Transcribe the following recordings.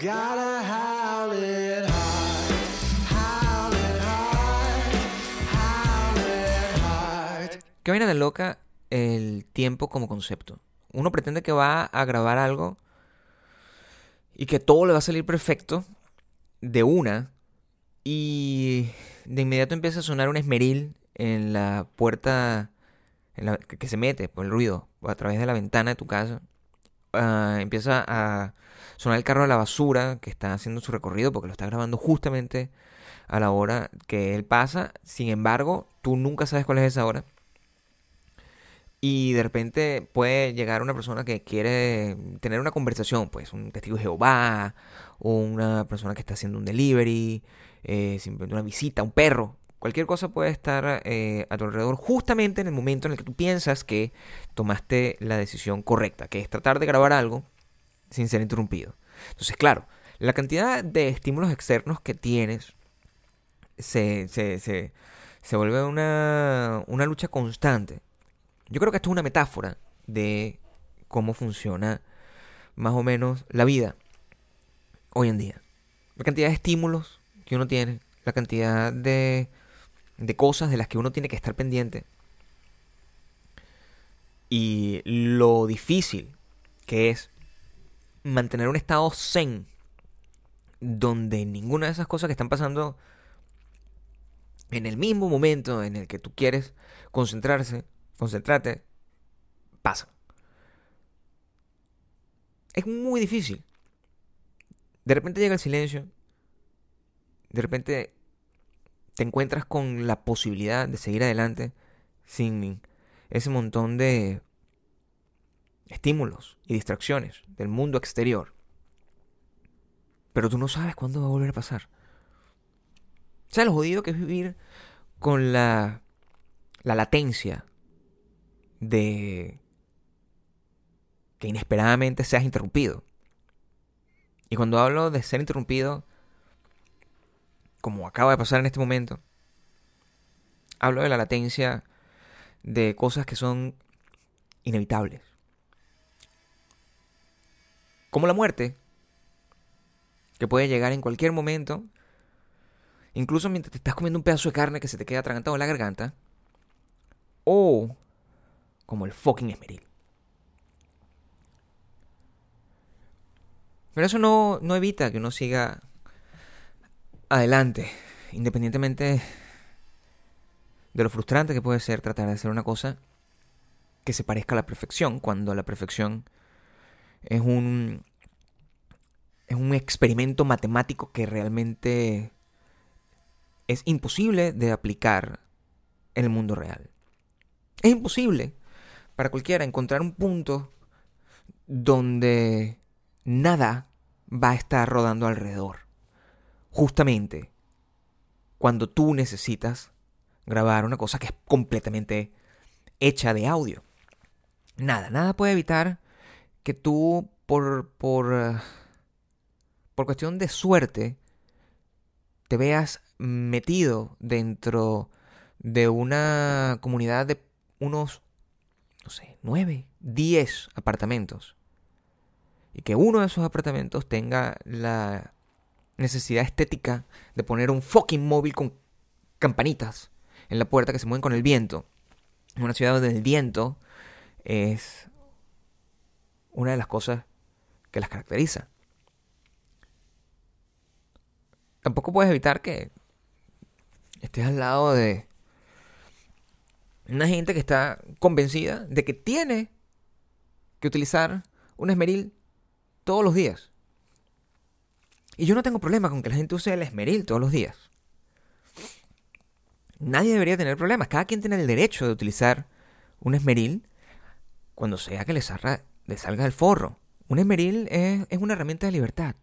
got a howling heart, howling heart, howling heart. ¿Qué de loca el tiempo como concepto? Uno pretende que va a grabar algo y que todo le va a salir perfecto de una y de inmediato empieza a sonar un esmeril en la puerta que, se mete por el ruido a través de la ventana de tu casa. Ah, empieza a sonar el carro de la basura que está haciendo su recorrido porque lo está grabando justamente a la hora que él pasa. Sin embargo, tú nunca sabes cuál es esa hora. Y de repente puede llegar una persona que quiere tener una conversación, pues un testigo de Jehová, o una persona que está haciendo un delivery, eh, simplemente una visita, un perro. Cualquier cosa puede estar eh, a tu alrededor justamente en el momento en el que tú piensas que tomaste la decisión correcta, que es tratar de grabar algo sin ser interrumpido. Entonces, claro, la cantidad de estímulos externos que tienes se, se, se, se vuelve una, una lucha constante. Yo creo que esto es una metáfora de cómo funciona más o menos la vida hoy en día. La cantidad de estímulos que uno tiene, la cantidad de, de cosas de las que uno tiene que estar pendiente y lo difícil que es mantener un estado zen donde ninguna de esas cosas que están pasando en el mismo momento en el que tú quieres concentrarse, concentrarte, pasa. Es muy difícil. De repente llega el silencio. De repente te encuentras con la posibilidad de seguir adelante sin ese montón de estímulos y distracciones del mundo exterior. Pero tú no sabes cuándo va a volver a pasar. ¿Sabes lo jodido que es vivir con la, la latencia de que inesperadamente seas interrumpido? Y cuando hablo de ser interrumpido, como acaba de pasar en este momento, hablo de la latencia de cosas que son inevitables. Como la muerte, que puede llegar en cualquier momento, incluso mientras te estás comiendo un pedazo de carne que se te queda atragantado en la garganta, o como el fucking esmeril. Pero eso no, no evita que uno siga adelante, independientemente de lo frustrante que puede ser tratar de hacer una cosa que se parezca a la perfección, cuando la perfección es un es un experimento matemático que realmente es imposible de aplicar en el mundo real. Es imposible para cualquiera encontrar un punto donde nada va a estar rodando alrededor. Justamente cuando tú necesitas grabar una cosa que es completamente hecha de audio. Nada, nada puede evitar que tú por por eh, por cuestión de suerte te veas metido dentro de una comunidad de unos no sé, 9, 10 apartamentos. Y que uno de esos apartamentos tenga la necesidad estética de poner un fucking móvil con campanitas en la puerta que se mueven con el viento. En una ciudad donde el viento es una de las cosas que las caracteriza. Tampoco puedes evitar que estés al lado de una gente que está convencida de que tiene que utilizar un esmeril todos los días. Y yo no tengo problema con que la gente use el esmeril todos los días. Nadie debería tener problemas. Cada quien tiene el derecho de utilizar un esmeril cuando sea que le salga, le del forro. Un esmeril es, es una herramienta de libertad.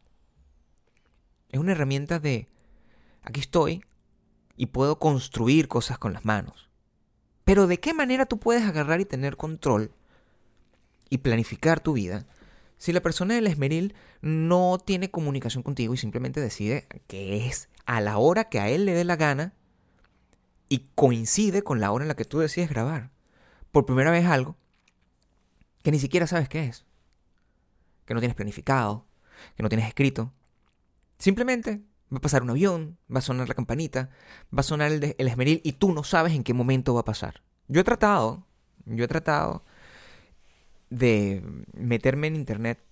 Es una herramienta de aquí estoy y puedo construir cosas con las manos. Pero ¿de qué manera tú puedes agarrar y tener control y planificar tu vida si la persona del esmeril no tiene comunicación contigo y simplemente decide que es a la hora que a él le dé la gana y coincide con la hora en la que tú decides grabar? Por primera vez algo que ni siquiera sabes qué es, que no tienes planificado, que no tienes escrito, Simplemente va a pasar un avión, va a sonar la campanita, va a sonar el, el esmeril y tú no sabes en qué momento va a pasar. Yo he tratado, yo he tratado de meterme en internet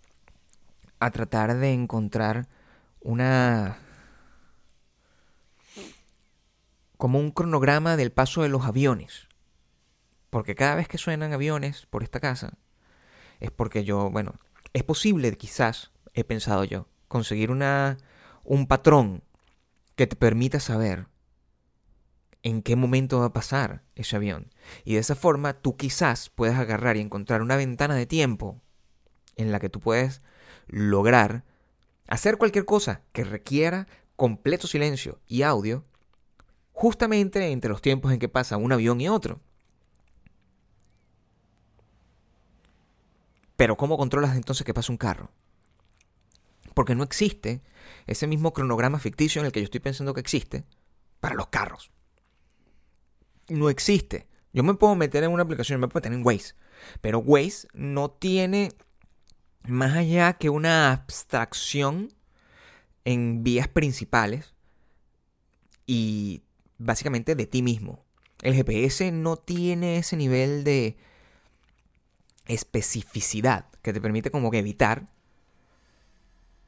a tratar de encontrar una como un cronograma del paso de los aviones. Porque cada vez que suenan aviones por esta casa es porque yo, bueno, es posible quizás, he pensado yo, conseguir una un patrón que te permita saber en qué momento va a pasar ese avión. Y de esa forma tú quizás puedes agarrar y encontrar una ventana de tiempo en la que tú puedes lograr hacer cualquier cosa que requiera completo silencio y audio justamente entre los tiempos en que pasa un avión y otro. Pero ¿cómo controlas entonces que pasa un carro? Porque no existe ese mismo cronograma ficticio en el que yo estoy pensando que existe para los carros. No existe. Yo me puedo meter en una aplicación, me puedo meter en Waze, pero Waze no tiene más allá que una abstracción en vías principales y básicamente de ti mismo. El GPS no tiene ese nivel de especificidad que te permite como que evitar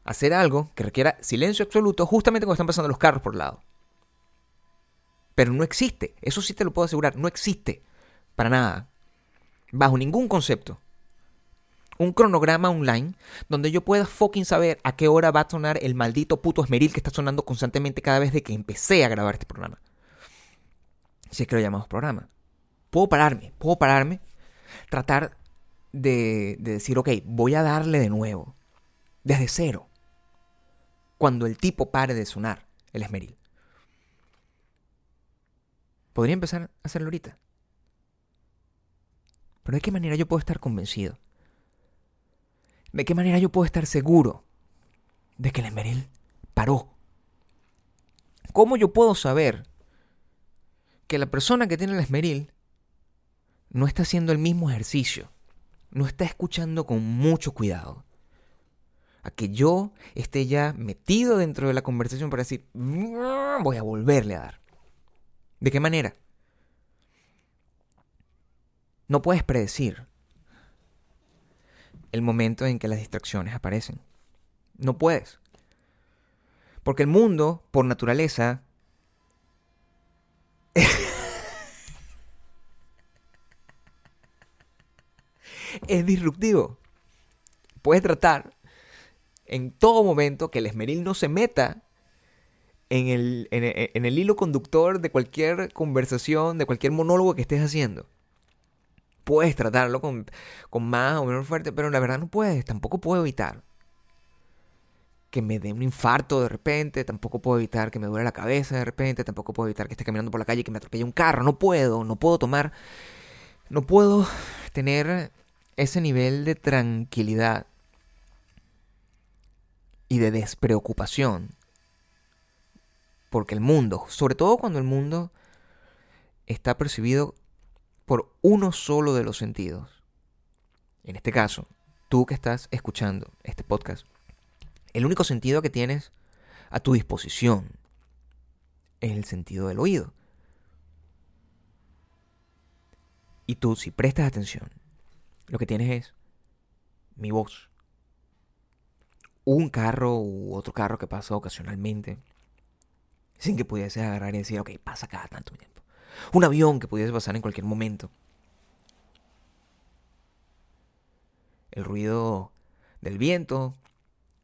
hacer algo que requiera silencio absoluto justamente cuando están pasando los carros por el lado. Pero no existe, eso sí te lo puedo asegurar, no existe para nada, bajo ningún concepto. Un cronograma online donde yo pueda fucking saber a qué hora va a sonar el maldito puto esmeril que está sonando constantemente cada vez de que empecé a grabar este programa. Si es que lo llamamos programa. Puedo pararme, puedo pararme, tratar de, de decir, ok, voy a darle de nuevo, desde cero, cuando el tipo pare de sonar el esmeril. Podría empezar a hacerlo ahorita. Pero ¿de qué manera yo puedo estar convencido? ¿De qué manera yo puedo estar seguro de que el esmeril paró? ¿Cómo yo puedo saber que la persona que tiene el esmeril no está haciendo el mismo ejercicio? No está escuchando con mucho cuidado. A que yo esté ya metido dentro de la conversación para decir, voy a volverle a dar. ¿De qué manera? No puedes predecir el momento en que las distracciones aparecen. No puedes. Porque el mundo, por naturaleza, es disruptivo. Puedes tratar en todo momento que el esmeril no se meta en el, en, el- en el hilo conductor de cualquier conversación, de cualquier monólogo que estés haciendo. Puedes tratarlo con, con más o menos fuerte, pero la verdad no puedes, tampoco puedo evitar que me dé un infarto de repente, tampoco puedo evitar que me duele la cabeza de repente, tampoco puedo evitar que esté caminando por la calle y que me atropelle un carro, no puedo, no puedo tomar, no puedo tener ese nivel de tranquilidad y de despreocupación. Porque el mundo, sobre todo cuando el mundo está percibido por uno solo de los sentidos. En este caso, tú que estás escuchando este podcast, el único sentido que tienes a tu disposición es el sentido del oído. Y tú, si prestas atención, lo que tienes es mi voz. Un carro u otro carro que pasa ocasionalmente, sin que pudieses agarrar y decir, ok, pasa cada tanto tiempo. Un avión que pudiese pasar en cualquier momento. El ruido del viento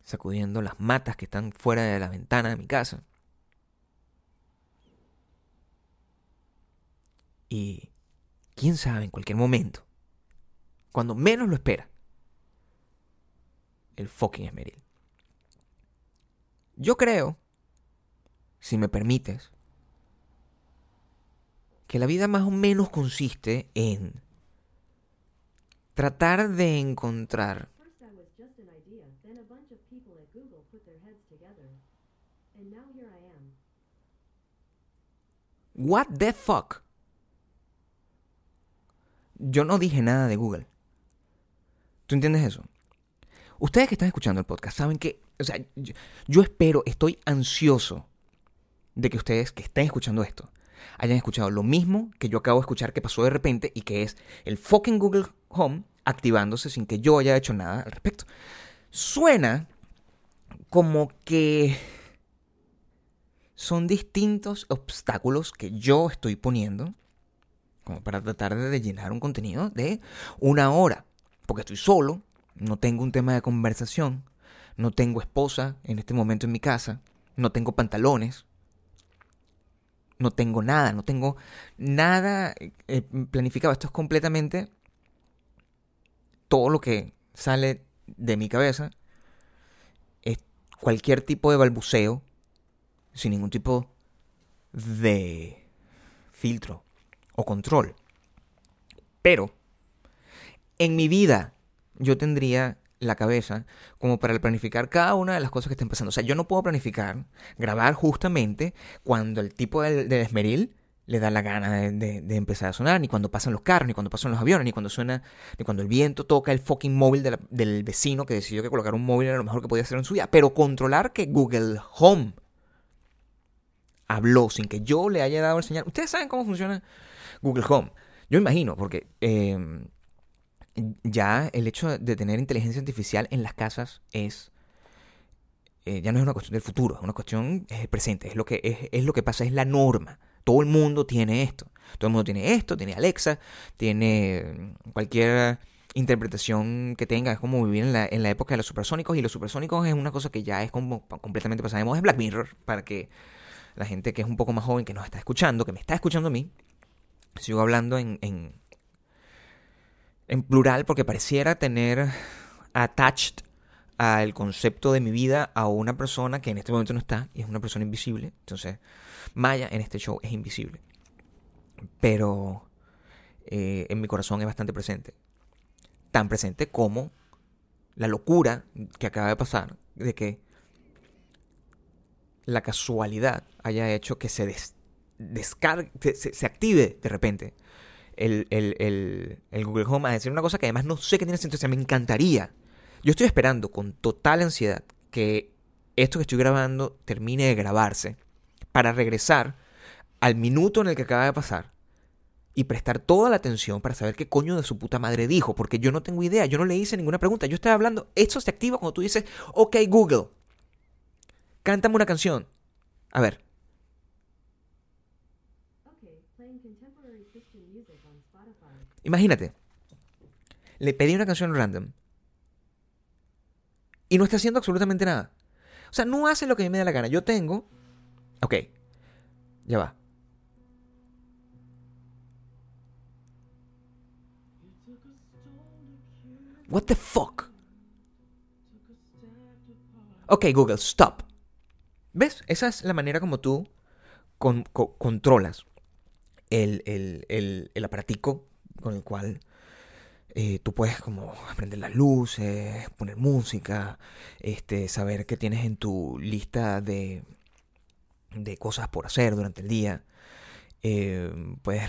sacudiendo las matas que están fuera de la ventana de mi casa. Y quién sabe, en cualquier momento, cuando menos lo espera, el fucking esmeril. Yo creo, si me permites, que la vida más o menos consiste en tratar de encontrar. What the fuck? Yo no dije nada de Google. ¿Tú entiendes eso? Ustedes que están escuchando el podcast saben que, o sea, yo, yo espero, estoy ansioso de que ustedes que estén escuchando esto hayan escuchado lo mismo que yo acabo de escuchar que pasó de repente y que es el fucking Google Home activándose sin que yo haya hecho nada al respecto. Suena como que son distintos obstáculos que yo estoy poniendo como para tratar de llenar un contenido de una hora. Porque estoy solo, no tengo un tema de conversación, no tengo esposa en este momento en mi casa, no tengo pantalones, no tengo nada, no tengo nada eh, planificado. Esto es completamente todo lo que sale de mi cabeza. Es cualquier tipo de balbuceo, sin ningún tipo de filtro o control. Pero en mi vida yo tendría la cabeza como para planificar cada una de las cosas que estén pasando. O sea, yo no puedo planificar, grabar justamente cuando el tipo del, del esmeril le da la gana de, de- empezar a sonar, ni cuando pasan los carros, ni cuando pasan los aviones, ni cuando suena, ni cuando el viento toca el fucking móvil de del vecino que decidió que colocar un móvil era lo mejor que podía hacer en su vida. Pero controlar que Google Home habló sin que yo le haya dado el señal. Ustedes saben cómo funciona Google Home. Yo imagino, porque eh, ya el hecho de tener inteligencia artificial en las casas es eh, ya no es una cuestión del futuro, es una cuestión presente, es lo que es, es lo que pasa, es la norma. Todo el mundo tiene esto. Todo el mundo tiene esto, tiene Alexa, tiene mm, cualquier interpretación que tenga. Es como vivir en la, en la época de los supersónicos. Y los supersónicos es una cosa que ya es como completamente pasada de moda. Es Black Mirror, para que la gente que es un poco más joven, que nos está escuchando, que me está escuchando a mí, sigo hablando en, en plural porque pareciera tener attached al concepto de mi vida a una persona que en este momento no está y es una persona invisible. Entonces, Maya en este show es invisible. Pero eh, en mi corazón es bastante presente. Tan presente como la locura que acaba de pasar de que la casualidad haya hecho que se des- descargue, se, active de repente el, el- el- Google Home a decir una cosa que además no sé qué tiene sentido. O sea, me encantaría. Yo estoy esperando con total ansiedad que esto que estoy grabando termine de grabarse para regresar al minuto en el que acaba de pasar y prestar toda la atención para saber qué coño de su puta madre dijo, porque yo no tengo idea, yo no le hice ninguna pregunta, yo estaba hablando, esto se activa cuando tú dices, ok Google, cántame una canción. A ver, imagínate, le pedí una canción random y no está haciendo absolutamente nada. O sea, no hace lo que a mí me da la gana. Yo tengo, ok, ya va. What the fuck? Ok, Google, stop. ¿Ves? Esa es la manera como tú con- co- controlas el, el, el, el aparatico con el cual eh, tú puedes como aprender las luces, poner música, este, saber qué tienes en tu lista de, de cosas por hacer durante el día. Eh, puedes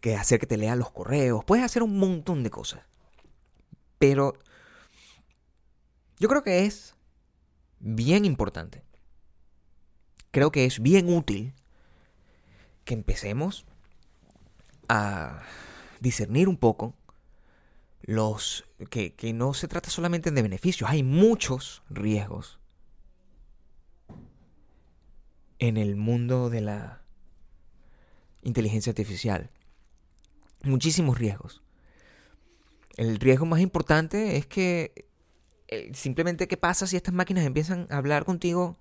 que hacer que te lean los correos, puedes hacer un montón de cosas. Pero yo creo que es bien importante. Creo que es bien útil que empecemos a discernir un poco los que, que no se trata solamente de beneficios, hay muchos riesgos en el mundo de la inteligencia artificial. Muchísimos riesgos. El riesgo más importante es que eh, simplemente qué pasa si estas máquinas empiezan a hablar contigo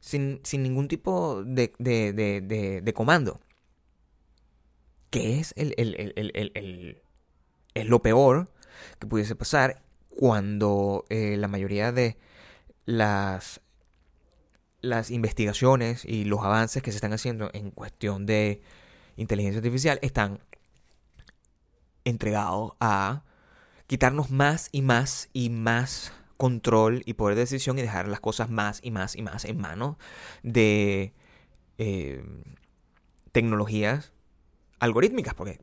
sin, sin ningún tipo de, de, de, de- de comando. Que es el, el- el- el- lo peor que pudiese pasar cuando eh, la mayoría de las, las investigaciones y los avances que se están haciendo en cuestión de inteligencia artificial están entregados a quitarnos más y más y más control y poder de decisión y dejar las cosas más y más y más en manos de eh, tecnologías algorítmicas, porque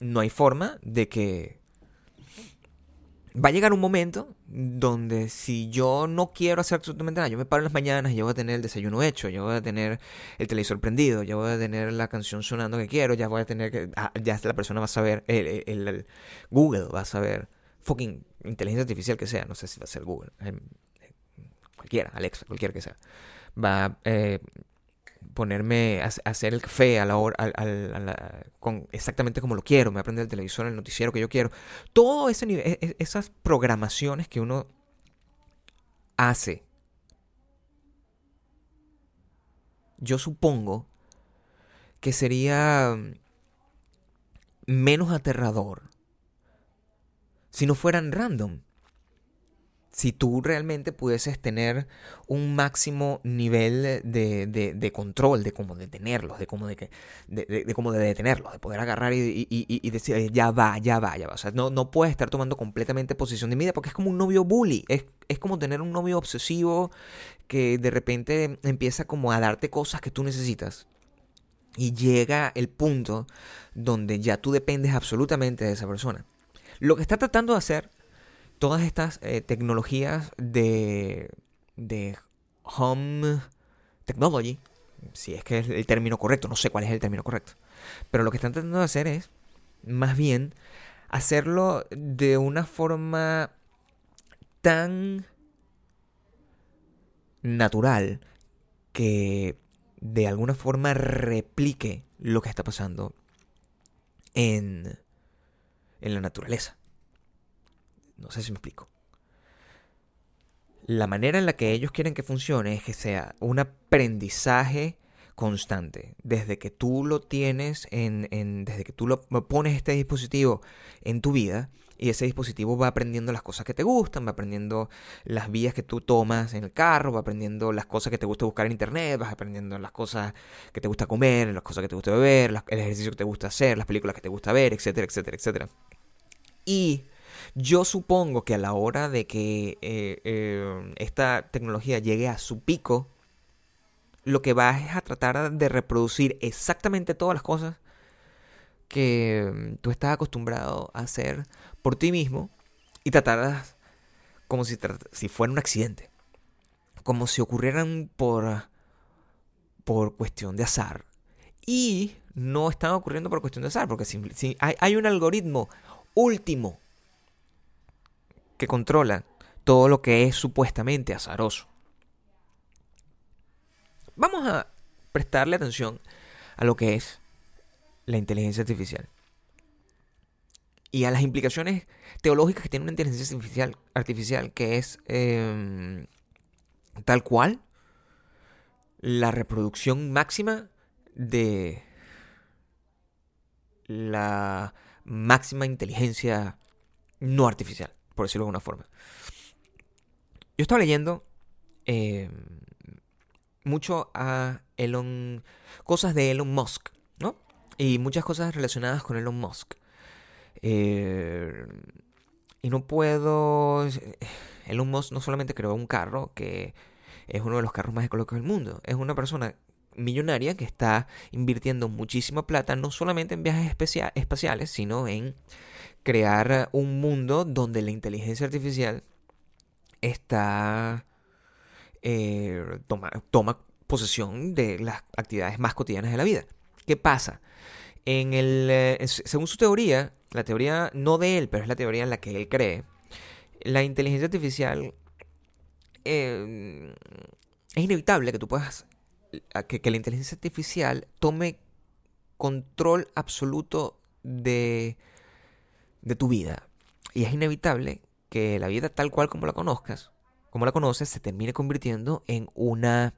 no hay forma de que va a llegar un momento donde si yo no quiero hacer absolutamente nada, yo me paro en las mañanas y yo voy a tener el desayuno hecho, yo voy a tener el televisor prendido, yo voy a tener la canción sonando que quiero, ya voy a tener que, ah, ya la persona va a saber, el, Google va a saber, fucking inteligencia artificial que sea, no sé si va a ser Google, em, cualquiera, Alexa, cualquiera que sea, va eh, ponerme a hacer el café a la hora, a con exactamente como lo quiero, me va a prender el televisor, el noticiero que yo quiero. Todo ese nivel, e- e- esas programaciones que uno hace, yo supongo que sería mm, menos aterrador si no fueran random. Si tú realmente pudieses tener un máximo nivel de, de- control, de cómo detenerlos, de cómo de, que, de, cómo de detenerlos, de poder agarrar y, y- decir, "Eh, ya va, ya va, ya va. O sea, no, no puedes estar tomando completamente posición de vida porque es como un novio bully. Es, es como tener un novio obsesivo que de repente empieza como a darte cosas que tú necesitas. Y llega el punto donde ya tú dependes absolutamente de esa persona. Lo que está tratando de hacer todas estas eh, tecnologías de, de home technology, si es que es el término correcto, no sé cuál es el término correcto, pero lo que están tratando de hacer es, más bien, hacerlo de una forma tan natural que de alguna forma replique lo que está pasando en, en la naturaleza. No sé si me explico. La manera en la que ellos quieren que funcione es que sea un aprendizaje constante. Desde que tú lo tienes en, desde que tú lo pones este dispositivo en tu vida y ese dispositivo va aprendiendo las cosas que te gustan, va aprendiendo las vías que tú tomas en el carro, va aprendiendo las cosas que te gusta buscar en internet, vas aprendiendo las cosas que te gusta comer, las cosas que te gusta beber, las- el ejercicio que te gusta hacer, las películas que te gusta ver, etcétera, etcétera, etcétera. Y yo supongo que a la hora de que eh, eh, esta tecnología llegue a su pico, lo que va es a tratar de reproducir exactamente todas las cosas que mm, tú estás acostumbrado a hacer por ti mismo y tratarlas como si, si fuera un accidente. Como si ocurrieran por, por cuestión de azar. Y no están ocurriendo por cuestión de azar, porque si hay, hay un algoritmo último que controla todo lo que es supuestamente azaroso. Vamos a prestarle atención a lo que es la inteligencia artificial y a las implicaciones teológicas que tiene una inteligencia artificial, artificial que es eh, tal cual la reproducción máxima de la máxima inteligencia no artificial, por decirlo de alguna forma. Yo estaba leyendo eh, mucho a Elon, cosas de Elon Musk, ¿no? Y muchas cosas relacionadas con Elon Musk. Eh, y no puedo... Elon Musk no solamente creó un carro que es uno de los carros más ecológicos del mundo, es una persona millonaria que está invirtiendo muchísima plata no solamente en viajes espaciales, sino en crear un mundo donde la inteligencia artificial está eh, toma, toma posesión de las actividades más cotidianas de la vida. ¿Qué pasa? En el, eh, según su teoría, la teoría no de él, pero es la teoría en la que él cree, la inteligencia artificial eh, es inevitable que tú puedas que, la inteligencia artificial tome control absoluto de, de tu vida. Y es inevitable que la vida tal cual como la conozcas, como la conoces, se termine convirtiendo en una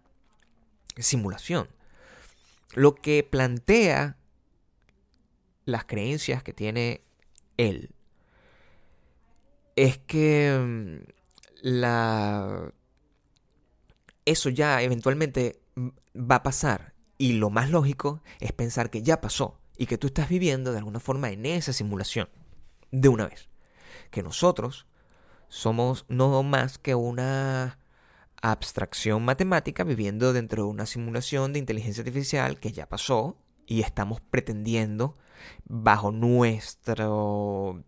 simulación. Lo que plantea las creencias que tiene él es que mm, la eso ya eventualmente va a pasar y lo más lógico es pensar que ya pasó y que tú estás viviendo de alguna forma en esa simulación de una vez. Que nosotros somos no más que una abstracción matemática viviendo dentro de una simulación de inteligencia artificial que ya pasó y estamos pretendiendo bajo nuestro nu-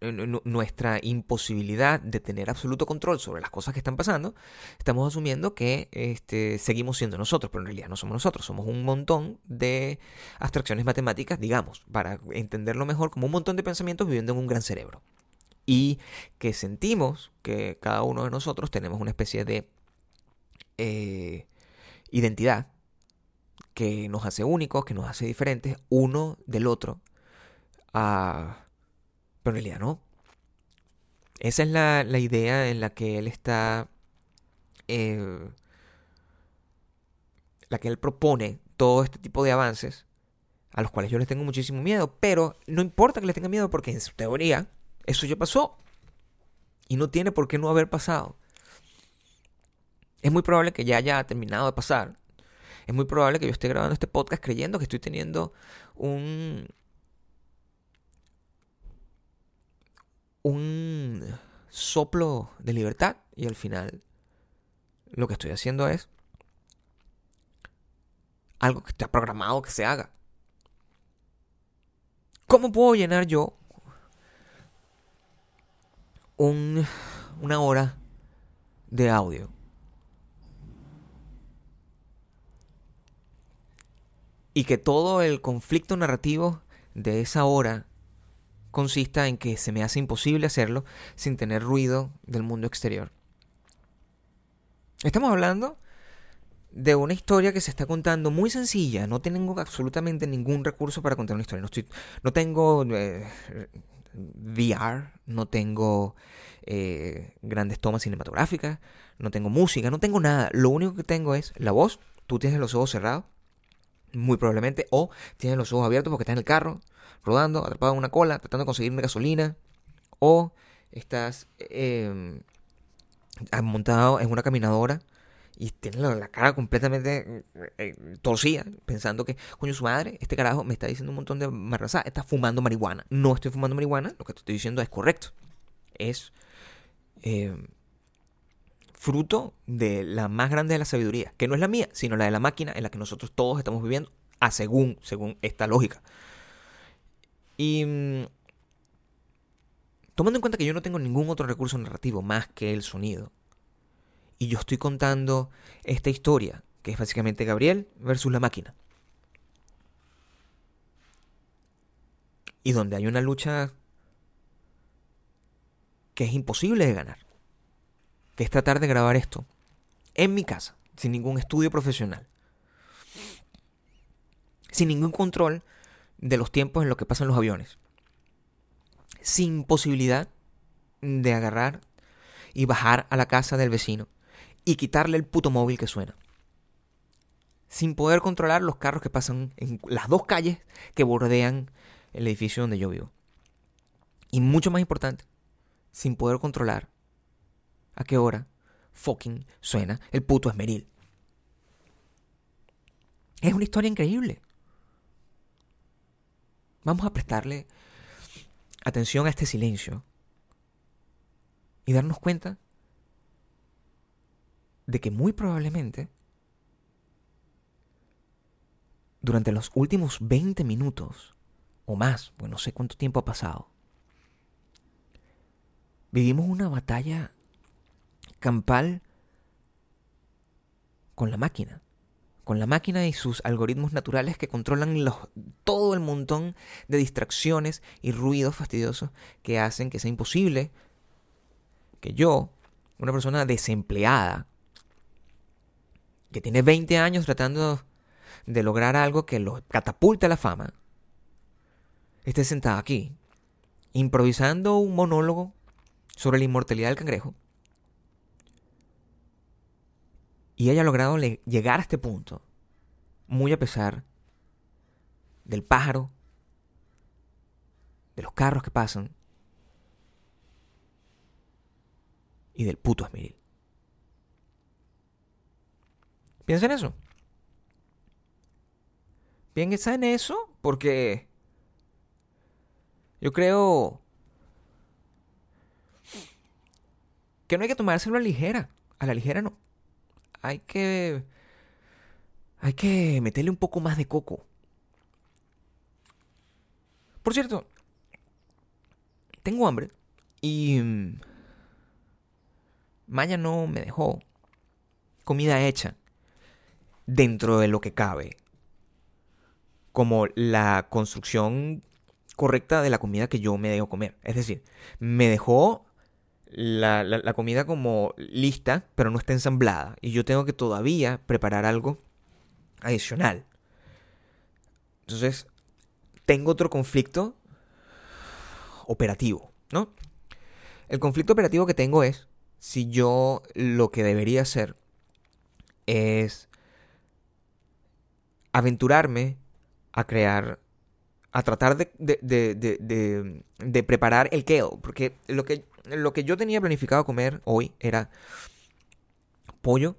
nuestra imposibilidad de tener absoluto control sobre las cosas que están pasando, estamos asumiendo que este, seguimos siendo nosotros, pero en realidad no somos nosotros, somos un montón de abstracciones matemáticas, digamos, para entenderlo mejor, como un montón de pensamientos viviendo en un gran cerebro. Y que sentimos que cada uno de nosotros tenemos una especie de eh, identidad que nos hace únicos, que nos hace diferentes uno del otro. Pero en realidad no. Esa es la, la idea en la que él está. eh, la que él propone todo este tipo de avances, a los cuales yo les tengo muchísimo miedo, pero no importa que les tenga miedo porque en su teoría eso ya pasó. Y no tiene por qué no haber pasado. Es muy probable que ya haya terminado de pasar. Es muy probable que yo esté grabando este podcast creyendo que estoy teniendo un, un soplo de libertad y al final lo que estoy haciendo es algo que está programado que se haga. ¿Cómo puedo llenar yo un, una hora de audio? Y que todo el conflicto narrativo de esa hora consista en que se me hace imposible hacerlo sin tener ruido del mundo exterior. Estamos hablando de una historia que se está contando muy sencilla. No tengo absolutamente ningún recurso para contar una historia. No, estoy, no tengo eh, VR, no tengo eh, grandes tomas cinematográficas, no tengo música, no tengo nada. Lo único que tengo es la voz. Tú tienes los ojos cerrados, muy probablemente, o tienes los ojos abiertos porque estás en el carro, rodando, atrapado en una cola, tratando de conseguir gasolina, o estás eh, montado en una caminadora y tienes la, cara completamente eh, eh, torcida, pensando que, coño, su madre, este carajo me está diciendo un montón de marrazá, está fumando marihuana. No estoy fumando marihuana, lo que te estoy diciendo es correcto. Es eh, fruto de la más grande de la sabiduría, que no es la mía, sino la de la máquina en la que nosotros todos estamos viviendo, a según, según esta lógica. Y mm, tomando en cuenta que yo no tengo ningún otro recurso narrativo más que el sonido, y yo estoy contando esta historia, que es básicamente Gabriel versus la máquina. Y donde hay una lucha que es imposible de ganar. Que es tratar de grabar esto en mi casa, sin ningún estudio profesional. Sin ningún control de los tiempos en los que pasan los aviones. Sin posibilidad de agarrar y bajar a la casa del vecino y quitarle el puto móvil que suena. Sin poder controlar los carros que pasan en las dos calles que bordean el edificio donde yo vivo. Y mucho más importante, sin poder controlar a qué hora fucking suena el puto esmeril. Es una historia increíble. Vamos a prestarle atención a este silencio y darnos cuenta de que muy probablemente durante los últimos 20 minutos o más, pues no sé cuánto tiempo ha pasado, vivimos una batalla campal con la máquina. Con la máquina y sus algoritmos naturales que controlan todo el montón de distracciones y ruidos fastidiosos que hacen que sea imposible que yo, una persona desempleada, que tiene 20 años tratando de lograr algo que lo catapulta a la fama, esté sentado aquí, improvisando un monólogo sobre la inmortalidad del cangrejo, y haya logrado le- llegar a este punto, muy a pesar del pájaro, de los carros que pasan y del puto esmeril. Piensa en eso. Piensa en eso porque yo creo que no hay que tomárselo a la ligera. A la ligera no. Hay que hay que meterle un poco más de coco. Por cierto, tengo hambre y mm, Maya no me dejó comida hecha dentro de lo que cabe. Como la construcción correcta de la comida que yo me dejo comer. Es decir, me dejó la, la- comida como lista, pero no está ensamblada. Y yo tengo que todavía preparar algo adicional. Entonces, tengo otro conflicto operativo, ¿no? El conflicto operativo que tengo es si yo lo que debería hacer es aventurarme a crear, a tratar de- de- de- de preparar el kale, porque lo que, lo que yo tenía planificado comer hoy era pollo,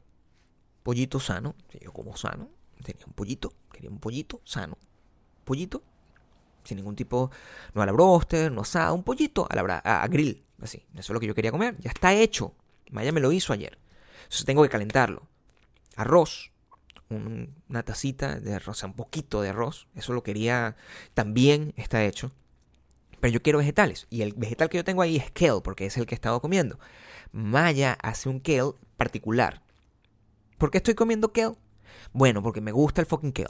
pollito sano, yo como sano, tenía un pollito, quería un pollito sano, pollito, sin ningún tipo, no a la broster, no asado, un pollito a la a, grill, así, eso es lo que yo quería comer, ya está hecho, Maya me lo hizo ayer, entonces tengo que calentarlo, arroz, un- una tacita de arroz, un poquito de arroz, eso lo quería, también está hecho, pero yo quiero vegetales, y el vegetal que yo tengo ahí es kale, porque es el que he estado comiendo, Maya hace un kale particular, ¿por qué estoy comiendo kale? Bueno, porque me gusta el fucking kale.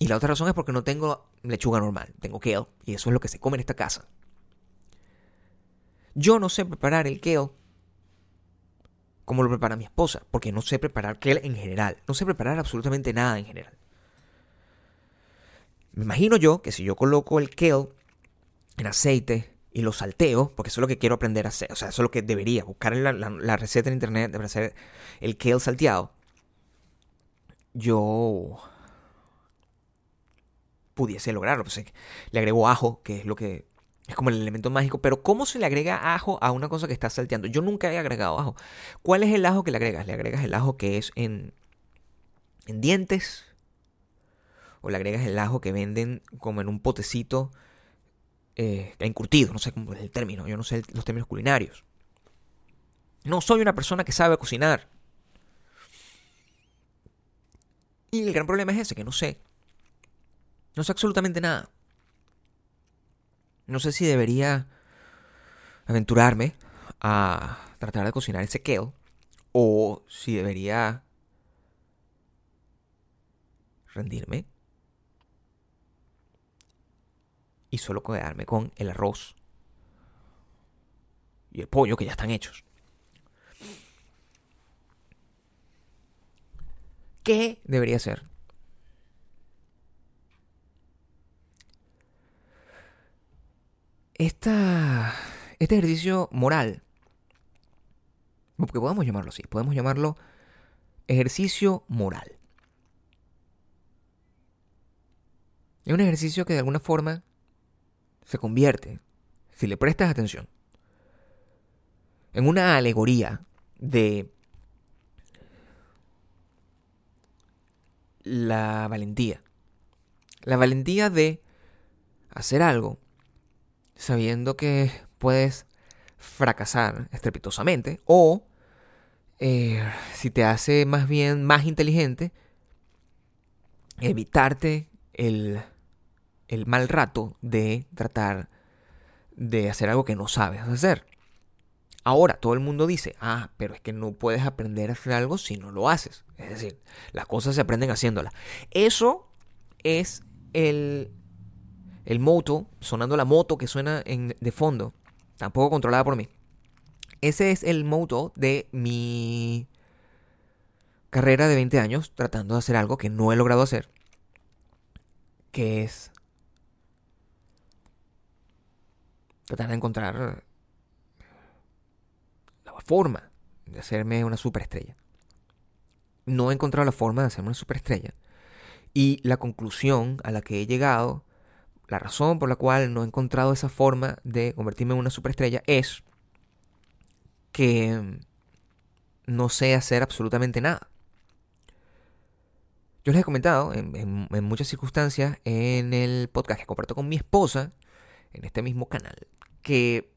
Y la otra razón es porque no tengo lechuga normal, tengo kale, y eso es lo que se come en esta casa. Yo no sé preparar el kale como lo prepara mi esposa, porque no sé preparar kale en general, no sé preparar absolutamente nada en general. Me imagino yo que si yo coloco el kale en aceite y lo salteo, porque eso es lo que quiero aprender a hacer, o sea, eso es lo que debería, buscar la, la- la receta en internet para hacer el kale salteado, yo pudiese lograrlo. Pues, eh, le agrego ajo, que es lo que es como el elemento mágico. Pero ¿cómo se le agrega ajo a una cosa que está salteando? Yo nunca he agregado ajo. ¿Cuál es el ajo que le agregas? ¿Le agregas el ajo que es en, en dientes? ¿O le agregas el ajo que venden como en un potecito eh, encurtido? No sé cómo es el término. Yo no sé los términos culinarios. No soy una persona que sabe cocinar. Y el gran problema es ese, que no sé. No sé absolutamente nada. No sé si debería aventurarme a tratar de cocinar ese kale o si debería rendirme y solo quedarme con el arroz y el pollo que ya están hechos. ¿Qué debería hacer? Esta, este ejercicio moral, porque podemos llamarlo así, podemos llamarlo ejercicio moral. Es un ejercicio que de alguna forma se convierte, si le prestas atención, en una alegoría de la valentía. La valentía de hacer algo sabiendo que puedes fracasar estrepitosamente o eh, si te hace más bien más inteligente evitarte el, el mal rato de tratar de hacer algo que no sabes hacer. Ahora, todo el mundo dice, ah, pero es que no puedes aprender a hacer algo si no lo haces. Es decir, las cosas se aprenden haciéndolas. Eso es el, el moto, sonando la moto que suena en, de fondo, tampoco controlada por mí. Ese es el moto de mi carrera de 20 años tratando de hacer algo que no he logrado hacer, que es tratar de encontrar la forma de hacerme una superestrella. No he encontrado la forma de hacerme una superestrella. Y la conclusión a la que he llegado, la razón por la cual no he encontrado esa forma de convertirme en una superestrella es que no sé hacer absolutamente nada. Yo les he comentado en, muchas circunstancias en el podcast que comparto con mi esposa, en este mismo canal, que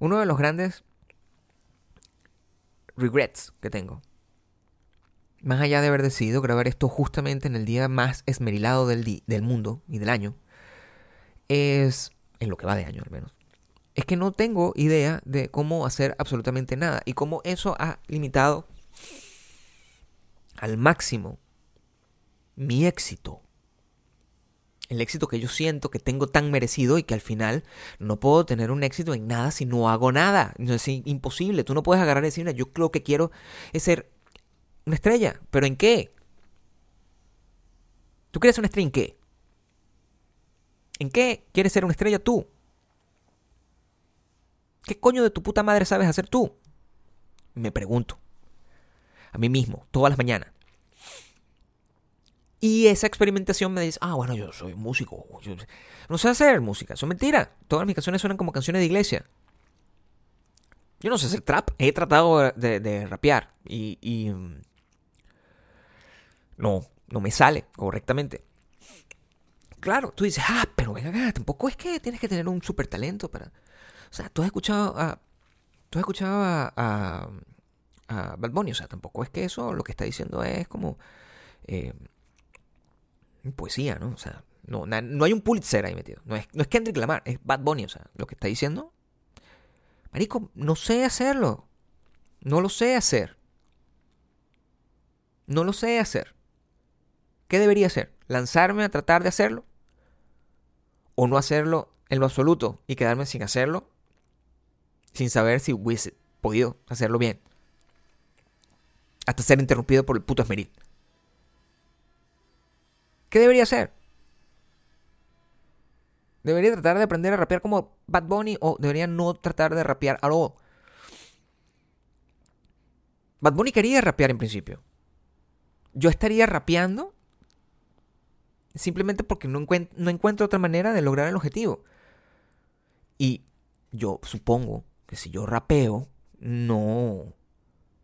uno de los grandes regrets que tengo, más allá de haber decidido grabar esto justamente en el día más esmerilado del, del mundo y del año, es, en lo que va de año al menos, es que no tengo idea de cómo hacer absolutamente nada y cómo eso ha limitado al máximo mi éxito. El éxito que yo siento que tengo tan merecido y que al final no puedo tener un éxito en nada si no hago nada. Es imposible. Tú no puedes agarrar y decir, "Mira, yo lo que quiero es ser una estrella. ¿Pero en qué? ¿Tú quieres ser una estrella en qué? ¿En qué quieres ser una estrella tú? ¿Qué coño de tu puta madre sabes hacer tú? Me pregunto. A mí mismo, todas las mañanas. Y esa experimentación me dice, ah, bueno, yo soy músico. no sé hacer música. Eso es mentira. Todas mis canciones suenan como canciones de iglesia. Yo no sé hacer trap. He tratado de, rapear. Y, mm, No, no me sale correctamente. Claro, tú dices, ah, pero venga acá, tampoco es que tienes que tener un super talento para... O sea, tú has escuchado a... Tú has escuchado a, a, a Bad Bunny, o sea, tampoco es que eso lo que está diciendo es como... eh, poesía, ¿no? O sea, no, na- no hay un Pulitzer ahí metido. No es, no es Kendrick Lamar, es Bad Bunny, o sea, lo que está diciendo. Marico, no sé hacerlo. No lo sé hacer. No lo sé hacer. ¿Qué debería hacer? ¿Lanzarme a tratar de hacerlo? ¿O no hacerlo en lo absoluto y quedarme sin hacerlo? Sin saber si hubiese podido hacerlo bien. Hasta ser interrumpido por el puto esmeril. ¿Qué debería hacer? ¿Debería tratar de aprender a rapear como Bad Bunny o debería no tratar de rapear all? Bad Bunny quería rapear en principio. Yo estaría rapeando simplemente porque no, encuent- no encuentro otra manera de lograr el objetivo. Y yo supongo que si yo rapeo, no,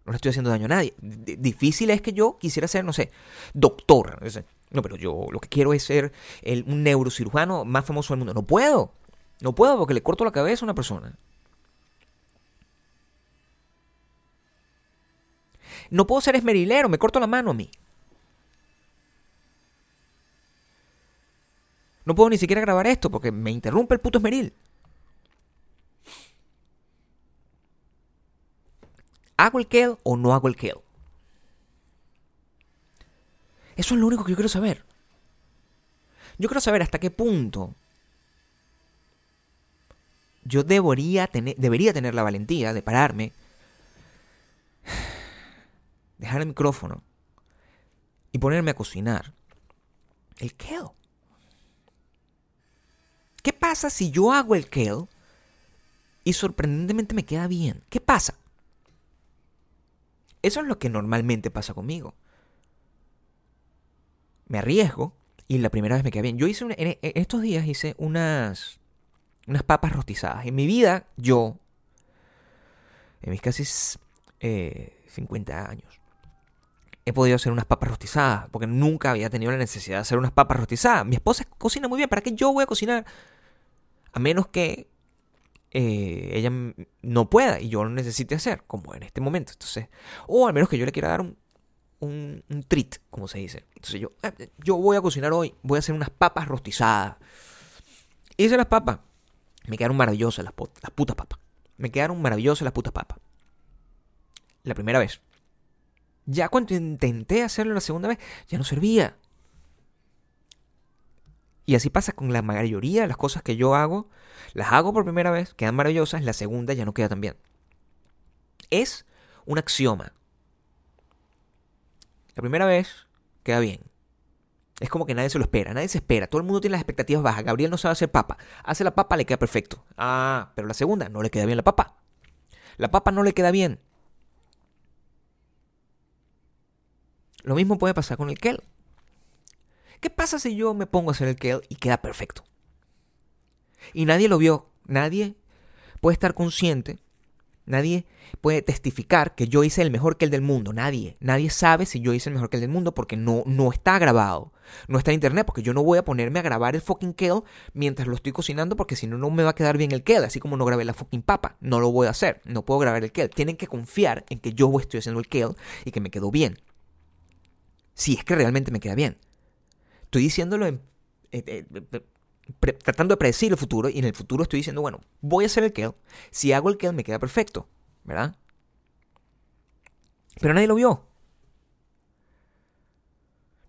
no le estoy haciendo daño a nadie. Difícil es que yo quisiera ser, no sé, doctor. No pero yo lo que quiero es ser el, un neurocirujano más famoso del mundo. No puedo. No puedo porque le corto la cabeza a una persona. No puedo ser esmerilero, me corto la mano a mí. No puedo ni siquiera grabar esto porque me interrumpe el puto esmeril. ¿Hago el kill o no hago el kill? Eso es lo único que yo quiero saber. Yo quiero saber hasta qué punto yo debería tener, debería tener la valentía de pararme, dejar el micrófono y ponerme a cocinar el kale. ¿Qué pasa si yo hago el kale y sorprendentemente me queda bien? ¿Qué pasa? Eso es lo que normalmente pasa conmigo. Me arriesgo y la primera vez me queda bien. Yo hice una- en, estos días hice unas unas papas rostizadas. En mi vida yo en mis casi eh, 50 años he podido hacer unas papas rostizadas porque nunca había tenido la necesidad de hacer unas papas rostizadas. Mi esposa cocina muy bien, ¿para qué yo voy a cocinar? A menos que eh, ella no pueda y yo lo necesite hacer, como en este momento. Entonces, o al menos que yo le quiera dar un, un, un treat, como se dice. Entonces yo, eh, yo voy a cocinar hoy, voy a hacer unas papas rostizadas. Hice las papas. Me quedaron maravillosas las, las putas papas. Me quedaron maravillosas las putas papas. La primera vez. Ya cuando intenté hacerlo la segunda vez, ya no servía. Y así pasa con la mayoría de las cosas que yo hago. Las hago por primera vez, quedan maravillosas, la segunda ya no queda tan bien. Es un axioma. La primera vez queda bien. Es como que nadie se lo espera, nadie se espera. Todo el mundo tiene las expectativas bajas. Gabriel no sabe hacer papa. Hace la papa, le queda perfecto. Ah, pero la segunda no le queda bien la papa. La papa no le queda bien. Lo mismo puede pasar con el kel. ¿Qué pasa si yo me pongo a hacer el kel y queda perfecto? Y nadie lo vio. Nadie puede estar consciente. Nadie puede testificar que yo hice el mejor que el del mundo. Nadie. Nadie sabe si yo hice el mejor que el del mundo porque no, no está grabado. No está en internet porque yo no voy a ponerme a grabar el fucking kale mientras lo estoy cocinando porque si no, no me va a quedar bien el kale. Así como no grabé la fucking papa. No lo voy a hacer. No puedo grabar el kale. Tienen que confiar en que yo estoy haciendo el kale y que me quedó bien. Si es que realmente me queda bien. Estoy diciéndolo en... eh, eh, eh, tratando de predecir el futuro y en el futuro estoy diciendo, bueno, voy a hacer el kill. Si hago el kill me queda perfecto, ¿verdad? Pero nadie lo vio.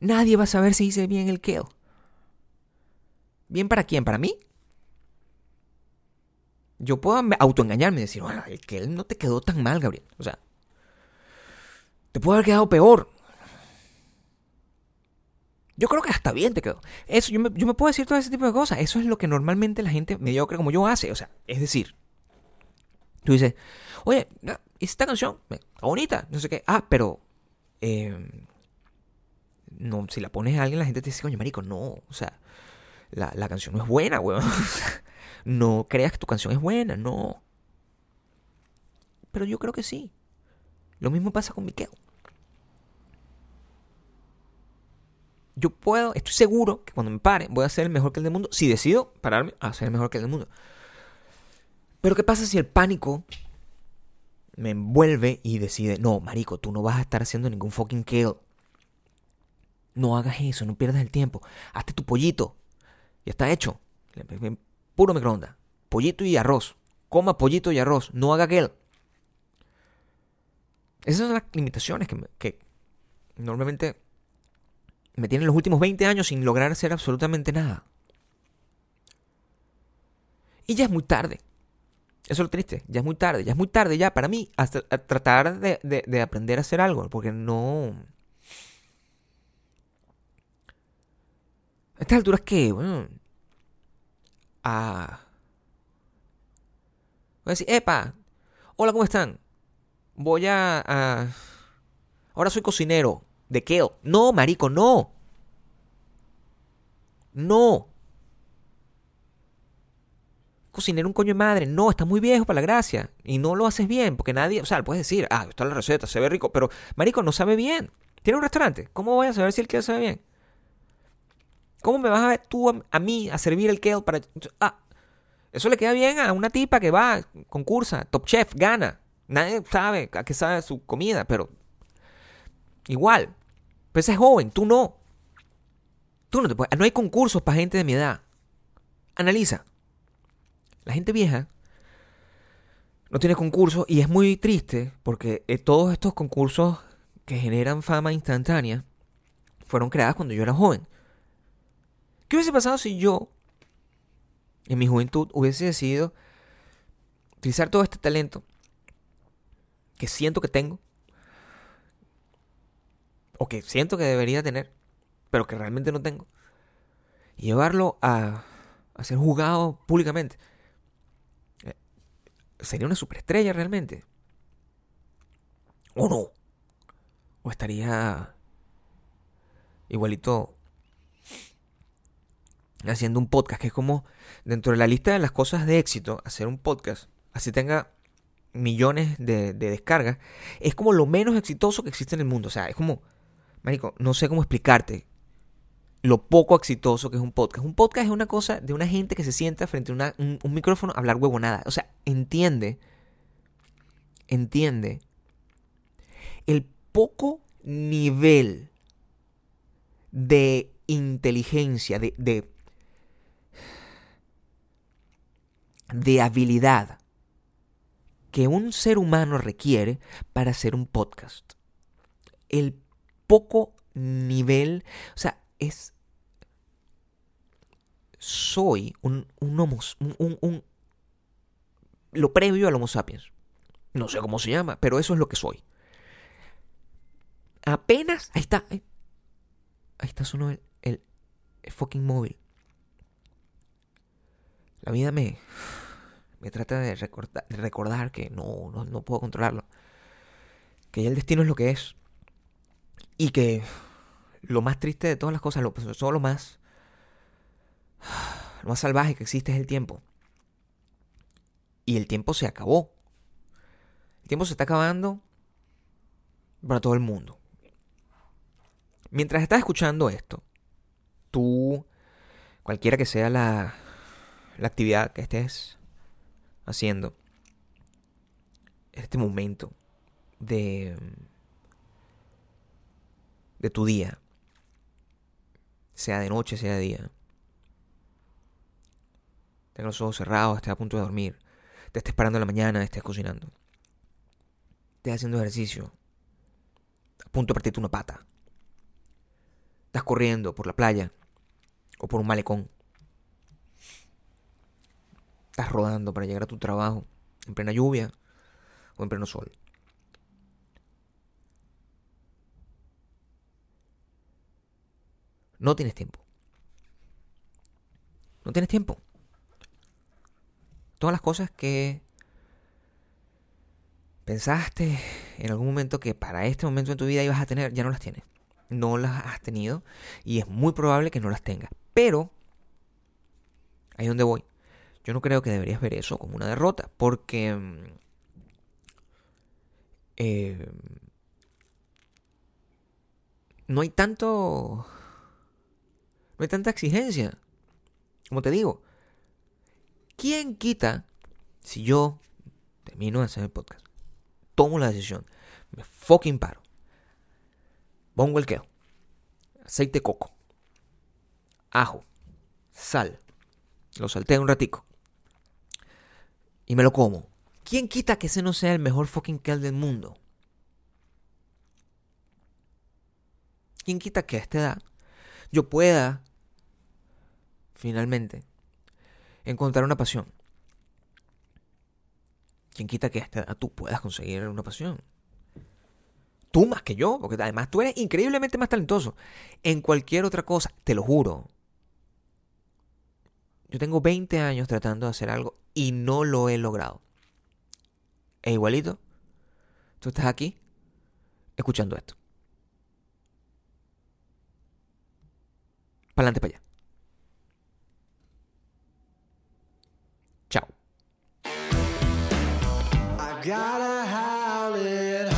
Nadie va a saber si hice bien el kill. ¿Bien para quién? ¿Para mí? Yo puedo me- autoengañarme y decir, bueno, el kill no te quedó tan mal, Gabriel. O sea, te puede haber quedado peor. Yo creo que hasta bien te quedó. Eso, yo me, yo me puedo decir todo ese tipo de cosas. Eso es lo que normalmente la gente mediocre como yo hace. O sea, es decir, tú dices, oye, esta canción bonita, no sé qué. Ah, pero eh, no, si la pones a alguien, la gente te dice, coño, marico, no. O sea, la, la canción no es buena, weón. no creas que tu canción es buena, no. Pero yo creo que sí. Lo mismo pasa con Miquel. Yo puedo, estoy seguro que cuando me pare voy a ser el mejor que el del mundo. Si decido pararme a ser el mejor que el del mundo. Pero ¿qué pasa si el pánico me envuelve y decide, no, marico, tú no vas a estar haciendo ningún fucking kill. No hagas eso, no pierdas el tiempo. Hazte tu pollito. Ya está hecho. Puro microondas. Pollito y arroz. Coma pollito y arroz. No haga kill. Esas son las limitaciones que normalmente me tienen los últimos 20 años sin lograr hacer absolutamente nada. Y ya es muy tarde. Eso es lo triste. Ya es muy tarde. Ya es muy tarde ya para mí tratar de, de- de aprender a hacer algo. Porque no... A estas alturas que. Ah... Voy a decir, epa, hola, ¿cómo están? Voy a- Ahora soy cocinero. ¿De qué? No, marico, no. No. Cocinero un coño de madre. No, está muy viejo para la gracia. Y no lo haces bien, porque nadie... O sea, puedes decir, ah, está la receta, se ve rico. Pero, marico, no sabe bien. Tiene un restaurante. ¿Cómo voy a saber si el kale sabe bien? ¿Cómo me vas a ver tú a, a mí a servir el kale para... Ah, eso le queda bien a una tipa que va, concursa, top chef, gana. Nadie sabe a qué sabe su comida, pero igual. Pero ese es joven, tú no. Tú no te puedes. No hay concursos para gente de mi edad. Analiza. La gente vieja no tiene concursos y es muy triste porque eh, todos estos concursos que generan fama instantánea fueron creados cuando yo era joven. ¿Qué hubiese pasado si yo en mi juventud hubiese decidido utilizar todo este talento que siento que tengo o que siento que debería tener, pero que realmente no tengo, y llevarlo a, a ser juzgado públicamente? Eh, ¿Sería una superestrella realmente? ¿O no? ¿O estaría igualito haciendo un podcast, que es como dentro de la lista de las cosas de éxito, hacer un podcast, así tenga millones de descargas, es como lo menos exitoso que existe en el mundo. O sea, es como, Marico, no sé cómo explicarte lo poco exitoso que es un podcast. Un podcast es una cosa de una gente que se sienta frente a un, un micrófono a hablar huevonada. O sea, entiende, entiende el poco nivel de inteligencia, de, de, de habilidad que un ser humano requiere para hacer un podcast. El poco nivel, o sea, es... Soy un, un homo, un, un- lo previo al homo sapiens. No sé cómo se llama, pero eso es lo que soy. Apenas, ahí está, ahí, está sonó el, el, fucking móvil. La vida me, me trata de recordar, de recordar que no, no, no puedo controlarlo. Que ya el destino es lo que es. Y que lo más triste de todas las cosas, lo, solo lo más, lo más salvaje que existe es el tiempo. Y el tiempo se acabó. El tiempo se está acabando para todo el mundo. Mientras estás escuchando esto, tú, cualquiera que sea la, la actividad que estés haciendo, en este momento de, de tu día, sea de noche, sea de día, tengas los ojos cerrados, estés a punto de dormir, te estés parando en la mañana, estés cocinando, estés haciendo ejercicio, a punto de partirte una pata, estás corriendo por la playa o por un malecón, estás rodando para llegar a tu trabajo en plena lluvia o en pleno sol. No tienes tiempo. No tienes tiempo. Todas las cosas que pensaste en algún momento que para este momento en tu vida ibas a tener, ya no las tienes. No las has tenido y es muy probable que no las tengas. Pero, ahí donde voy. Yo no creo que deberías ver eso como una derrota, porque eh, no hay tanto, no tanta exigencia. Como te digo, ¿quién quita si yo termino de hacer el podcast? Tomo la decisión, me fucking paro, pongo el queo, aceite de coco, ajo, sal, lo salteo un ratico y me lo como. ¿Quién quita que ese no sea el mejor fucking kel del mundo? ¿Quién quita que a esta edad yo pueda finalmente encontrar una pasión? ¿Quién quita que a esta edad tú puedas conseguir una pasión? Tú más que yo, porque además tú eres increíblemente más talentoso en cualquier otra cosa, te lo juro. Yo tengo 20 años tratando de hacer algo y no lo he logrado. E igualito, tú estás aquí escuchando esto. Para adelante, para allá. Gotta howl it